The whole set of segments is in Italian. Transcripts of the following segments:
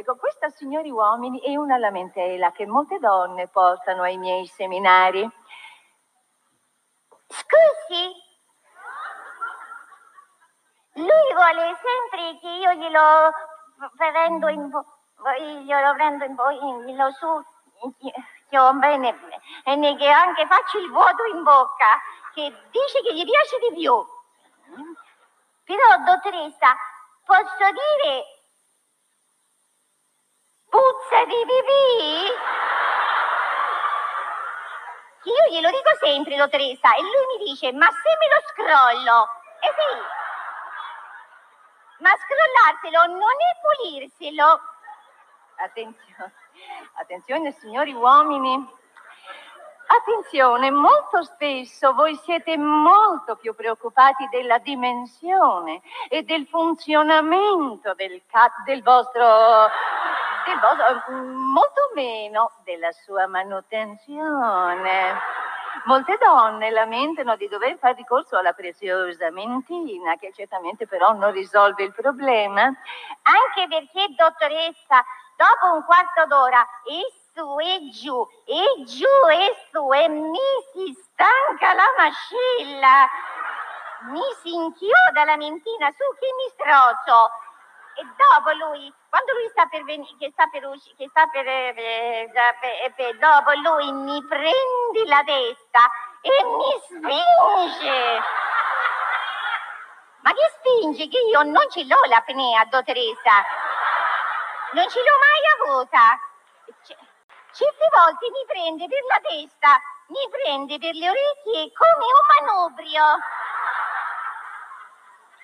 Ecco, questa, signori uomini, è una lamentela che molte donne portano ai miei seminari. Scusi, lui vuole sempre che io glielo prendo in glielo prendo in vo- glielo su io bene e che anche faccio il vuoto in bocca che dice che gli piace di più però dottoressa posso dire puzza di pipì io glielo dico sempre dottoressa e lui mi dice ma se me lo scrollo e eh sì ma scrollarselo non è pulirselo. Attenzione, attenzione signori uomini. Attenzione, molto spesso voi siete molto più preoccupati della dimensione e del funzionamento del, ca- del vostro del vostro, molto meno della sua manutenzione. Molte donne lamentano di dover fare ricorso alla preziosa mentina, che certamente però non risolve il problema. Anche perché, dottoressa, dopo un quarto d'ora e su e giù, e giù e su, e mi si stanca la mascella. Mi si inchioda la mentina su che mi strozzo e dopo lui, quando lui sta per venire, che sta per uscire, che sta per, eh, per, per, dopo lui mi prende la testa e mi spinge. Ma che spinge? Che io non ce l'ho l'apnea, dottoressa. Non ce l'ho mai avuta. C- certe volte mi prende per la testa, mi prende per le orecchie come un manubrio.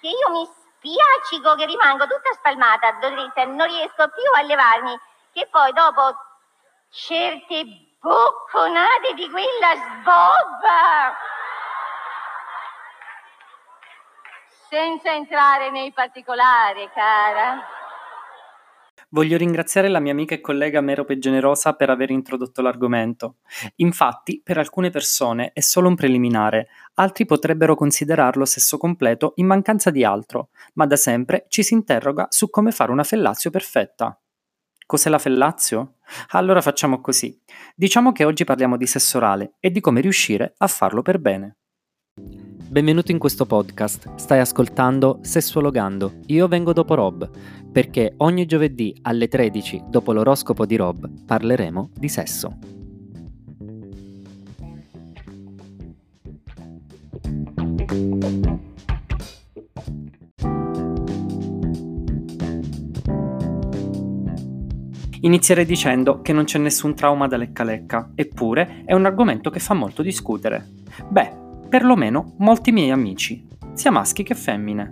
Che io mi spiaccico che rimango tutta spalmata, dottoressa, non riesco più a levarmi, che poi dopo certe bocconate di quella sbobba. Senza entrare nei particolari, cara. Voglio ringraziare la mia amica e collega Merope Generosa per aver introdotto l'argomento. Infatti, per alcune persone è solo un preliminare, altri potrebbero considerarlo sesso completo in mancanza di altro, ma da sempre ci si interroga su come fare una fellazio perfetta. Cos'è la fellazio? Allora facciamo così. Diciamo che oggi parliamo di sesso orale e di come riuscire a farlo per bene. Benvenuto in questo podcast. Stai ascoltando Sessuologando. Io vengo dopo Rob, perché ogni giovedì alle 13, dopo l'oroscopo di Rob, parleremo di sesso. Inizierei dicendo che non c'è nessun trauma da lecca lecca, eppure è un argomento che fa molto discutere. Beh, perlomeno molti miei amici, sia maschi che femmine.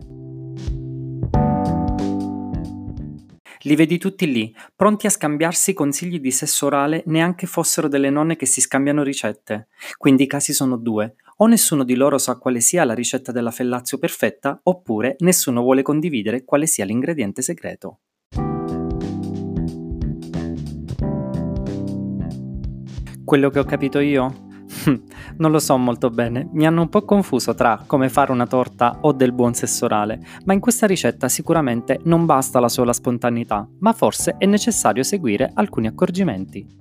Li vedi tutti lì, pronti a scambiarsi consigli di sesso orale neanche fossero delle nonne che si scambiano ricette. Quindi i casi sono due. O nessuno di loro sa quale sia la ricetta della fellazio perfetta, oppure nessuno vuole condividere quale sia l'ingrediente segreto. Quello che ho capito io? non lo so molto bene, mi hanno un po' confuso tra come fare una torta o del buon sesso orale, ma in questa ricetta sicuramente non basta la sola spontaneità, ma forse è necessario seguire alcuni accorgimenti.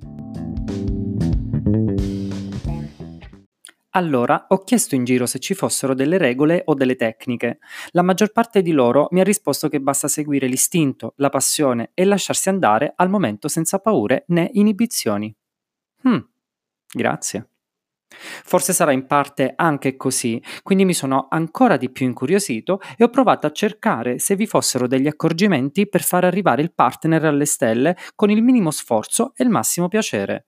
Allora ho chiesto in giro se ci fossero delle regole o delle tecniche. La maggior parte di loro mi ha risposto che basta seguire l'istinto, la passione e lasciarsi andare al momento senza paure né inibizioni. Hmm, grazie. Forse sarà in parte anche così, quindi mi sono ancora di più incuriosito e ho provato a cercare se vi fossero degli accorgimenti per far arrivare il partner alle stelle con il minimo sforzo e il massimo piacere.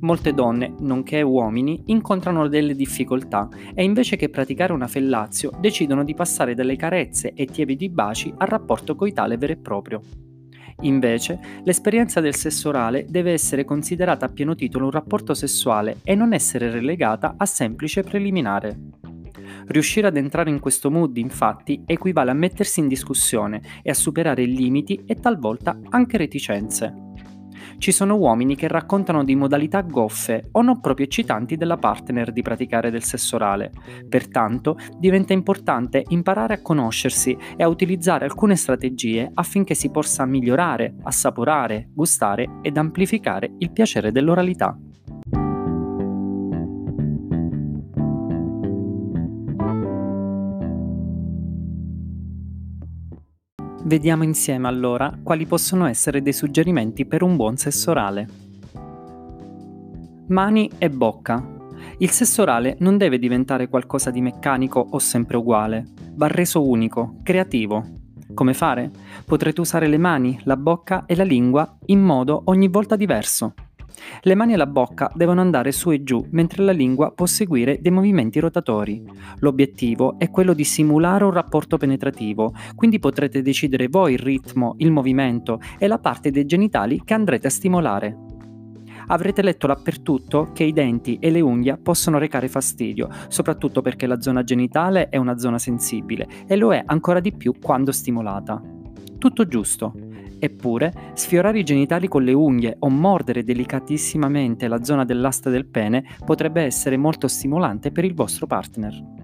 Molte donne, nonché uomini, incontrano delle difficoltà e invece che praticare una fellazio decidono di passare dalle carezze e tiepidi baci al rapporto coitale vero e proprio. Invece, l'esperienza del sesso orale deve essere considerata a pieno titolo un rapporto sessuale e non essere relegata a semplice preliminare. Riuscire ad entrare in questo mood, infatti, equivale a mettersi in discussione e a superare limiti e talvolta anche reticenze. Ci sono uomini che raccontano di modalità goffe o non proprio eccitanti della partner di praticare del sesso orale. Pertanto diventa importante imparare a conoscersi e a utilizzare alcune strategie affinché si possa migliorare, assaporare, gustare ed amplificare il piacere dell'oralità. Vediamo insieme allora quali possono essere dei suggerimenti per un buon sesso orale. Mani e bocca. Il sesso orale non deve diventare qualcosa di meccanico o sempre uguale, va reso unico, creativo. Come fare? Potrete usare le mani, la bocca e la lingua in modo ogni volta diverso. Le mani e la bocca devono andare su e giù, mentre la lingua può seguire dei movimenti rotatori. L'obiettivo è quello di simulare un rapporto penetrativo, quindi potrete decidere voi il ritmo, il movimento e la parte dei genitali che andrete a stimolare. Avrete letto dappertutto che i denti e le unghie possono recare fastidio, soprattutto perché la zona genitale è una zona sensibile e lo è ancora di più quando stimolata. Tutto giusto. Eppure, sfiorare i genitali con le unghie o mordere delicatissimamente la zona dell'asta del pene potrebbe essere molto stimolante per il vostro partner.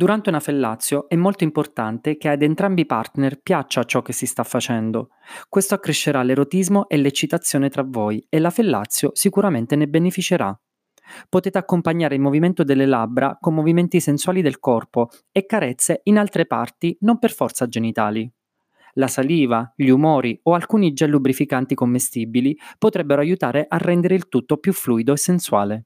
Durante una fellazio è molto importante che ad entrambi i partner piaccia ciò che si sta facendo. Questo accrescerà l'erotismo e l'eccitazione tra voi e la fellazio sicuramente ne beneficerà. Potete accompagnare il movimento delle labbra con movimenti sensuali del corpo e carezze in altre parti, non per forza genitali. La saliva, gli umori o alcuni gel lubrificanti commestibili potrebbero aiutare a rendere il tutto più fluido e sensuale.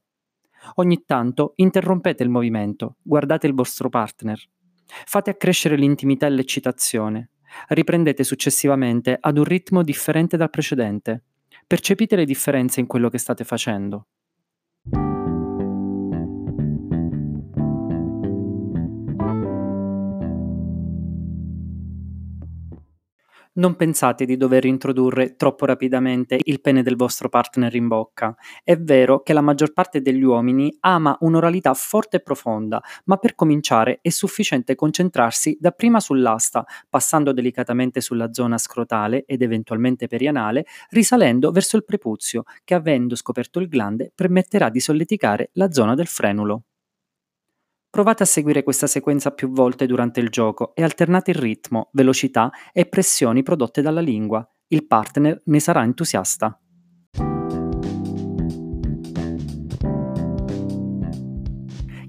Ogni tanto interrompete il movimento, guardate il vostro partner. Fate accrescere l'intimità e l'eccitazione. Riprendete successivamente ad un ritmo differente dal precedente. Percepite le differenze in quello che state facendo. Non pensate di dover introdurre troppo rapidamente il pene del vostro partner in bocca. È vero che la maggior parte degli uomini ama un'oralità forte e profonda, ma per cominciare è sufficiente concentrarsi dapprima sull'asta, passando delicatamente sulla zona scrotale ed eventualmente perianale, risalendo verso il prepuzio, che avendo scoperto il glande permetterà di solleticare la zona del frenulo. Provate a seguire questa sequenza più volte durante il gioco e alternate il ritmo, velocità e pressioni prodotte dalla lingua. Il partner ne sarà entusiasta.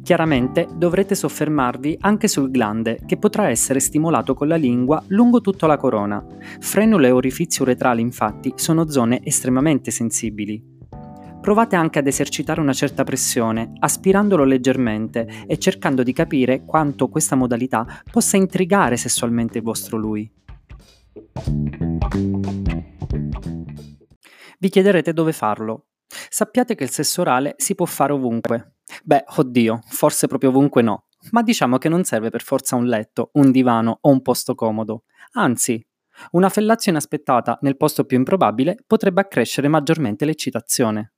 Chiaramente dovrete soffermarvi anche sul glande, che potrà essere stimolato con la lingua lungo tutta la corona. Frenulo e orifizio uretrale infatti sono zone estremamente sensibili. Provate anche ad esercitare una certa pressione, aspirandolo leggermente e cercando di capire quanto questa modalità possa intrigare sessualmente il vostro lui. Vi chiederete dove farlo. Sappiate che il sesso orale si può fare ovunque. Beh, oddio, forse proprio ovunque no, ma diciamo che non serve per forza un letto, un divano o un posto comodo. Anzi, una fellazione aspettata nel posto più improbabile potrebbe accrescere maggiormente l'eccitazione.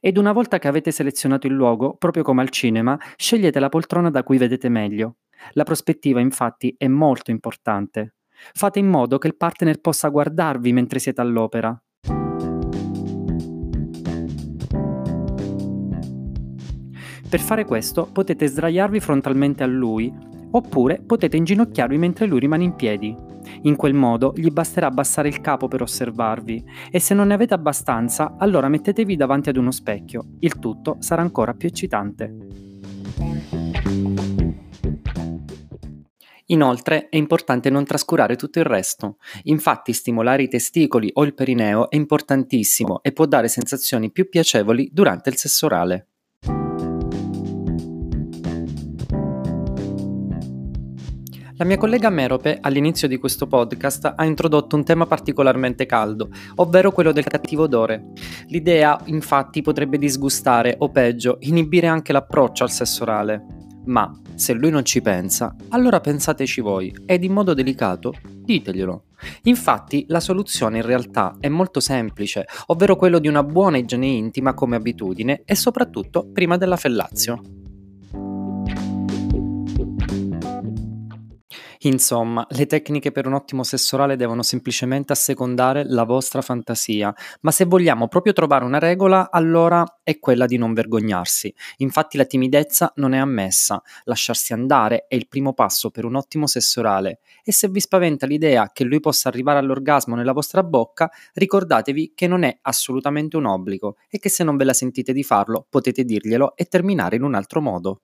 Ed una volta che avete selezionato il luogo, proprio come al cinema, scegliete la poltrona da cui vedete meglio. La prospettiva infatti è molto importante. Fate in modo che il partner possa guardarvi mentre siete all'opera. Per fare questo potete sdraiarvi frontalmente a lui oppure potete inginocchiarvi mentre lui rimane in piedi. In quel modo gli basterà abbassare il capo per osservarvi e se non ne avete abbastanza, allora mettetevi davanti ad uno specchio. Il tutto sarà ancora più eccitante. Inoltre è importante non trascurare tutto il resto. Infatti stimolare i testicoli o il perineo è importantissimo e può dare sensazioni più piacevoli durante il sesso orale. La mia collega Merope all'inizio di questo podcast ha introdotto un tema particolarmente caldo, ovvero quello del cattivo odore. L'idea infatti potrebbe disgustare o peggio inibire anche l'approccio al sesso orale. Ma se lui non ci pensa, allora pensateci voi ed in modo delicato diteglielo. Infatti la soluzione in realtà è molto semplice, ovvero quello di una buona igiene intima come abitudine e soprattutto prima della fellazio. Insomma, le tecniche per un ottimo sessuale devono semplicemente assecondare la vostra fantasia, ma se vogliamo proprio trovare una regola, allora è quella di non vergognarsi. Infatti la timidezza non è ammessa, lasciarsi andare è il primo passo per un ottimo sessuale e se vi spaventa l'idea che lui possa arrivare all'orgasmo nella vostra bocca, ricordatevi che non è assolutamente un obbligo e che se non ve la sentite di farlo potete dirglielo e terminare in un altro modo.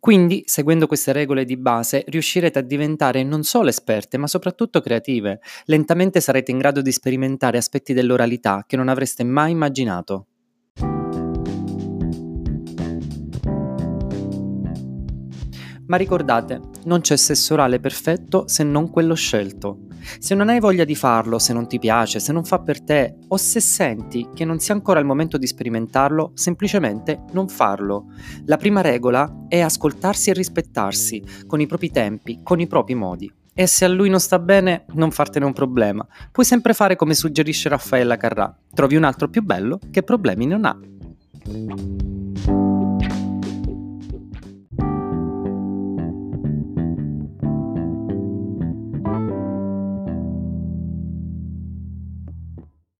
Quindi, seguendo queste regole di base, riuscirete a diventare non solo esperte, ma soprattutto creative. Lentamente sarete in grado di sperimentare aspetti dell'oralità che non avreste mai immaginato. Ma ricordate, non c'è sesso orale perfetto se non quello scelto. Se non hai voglia di farlo, se non ti piace, se non fa per te o se senti che non sia ancora il momento di sperimentarlo, semplicemente non farlo. La prima regola è ascoltarsi e rispettarsi, con i propri tempi, con i propri modi. E se a lui non sta bene, non fartene un problema. Puoi sempre fare come suggerisce Raffaella Carrà. Trovi un altro più bello che problemi non ha.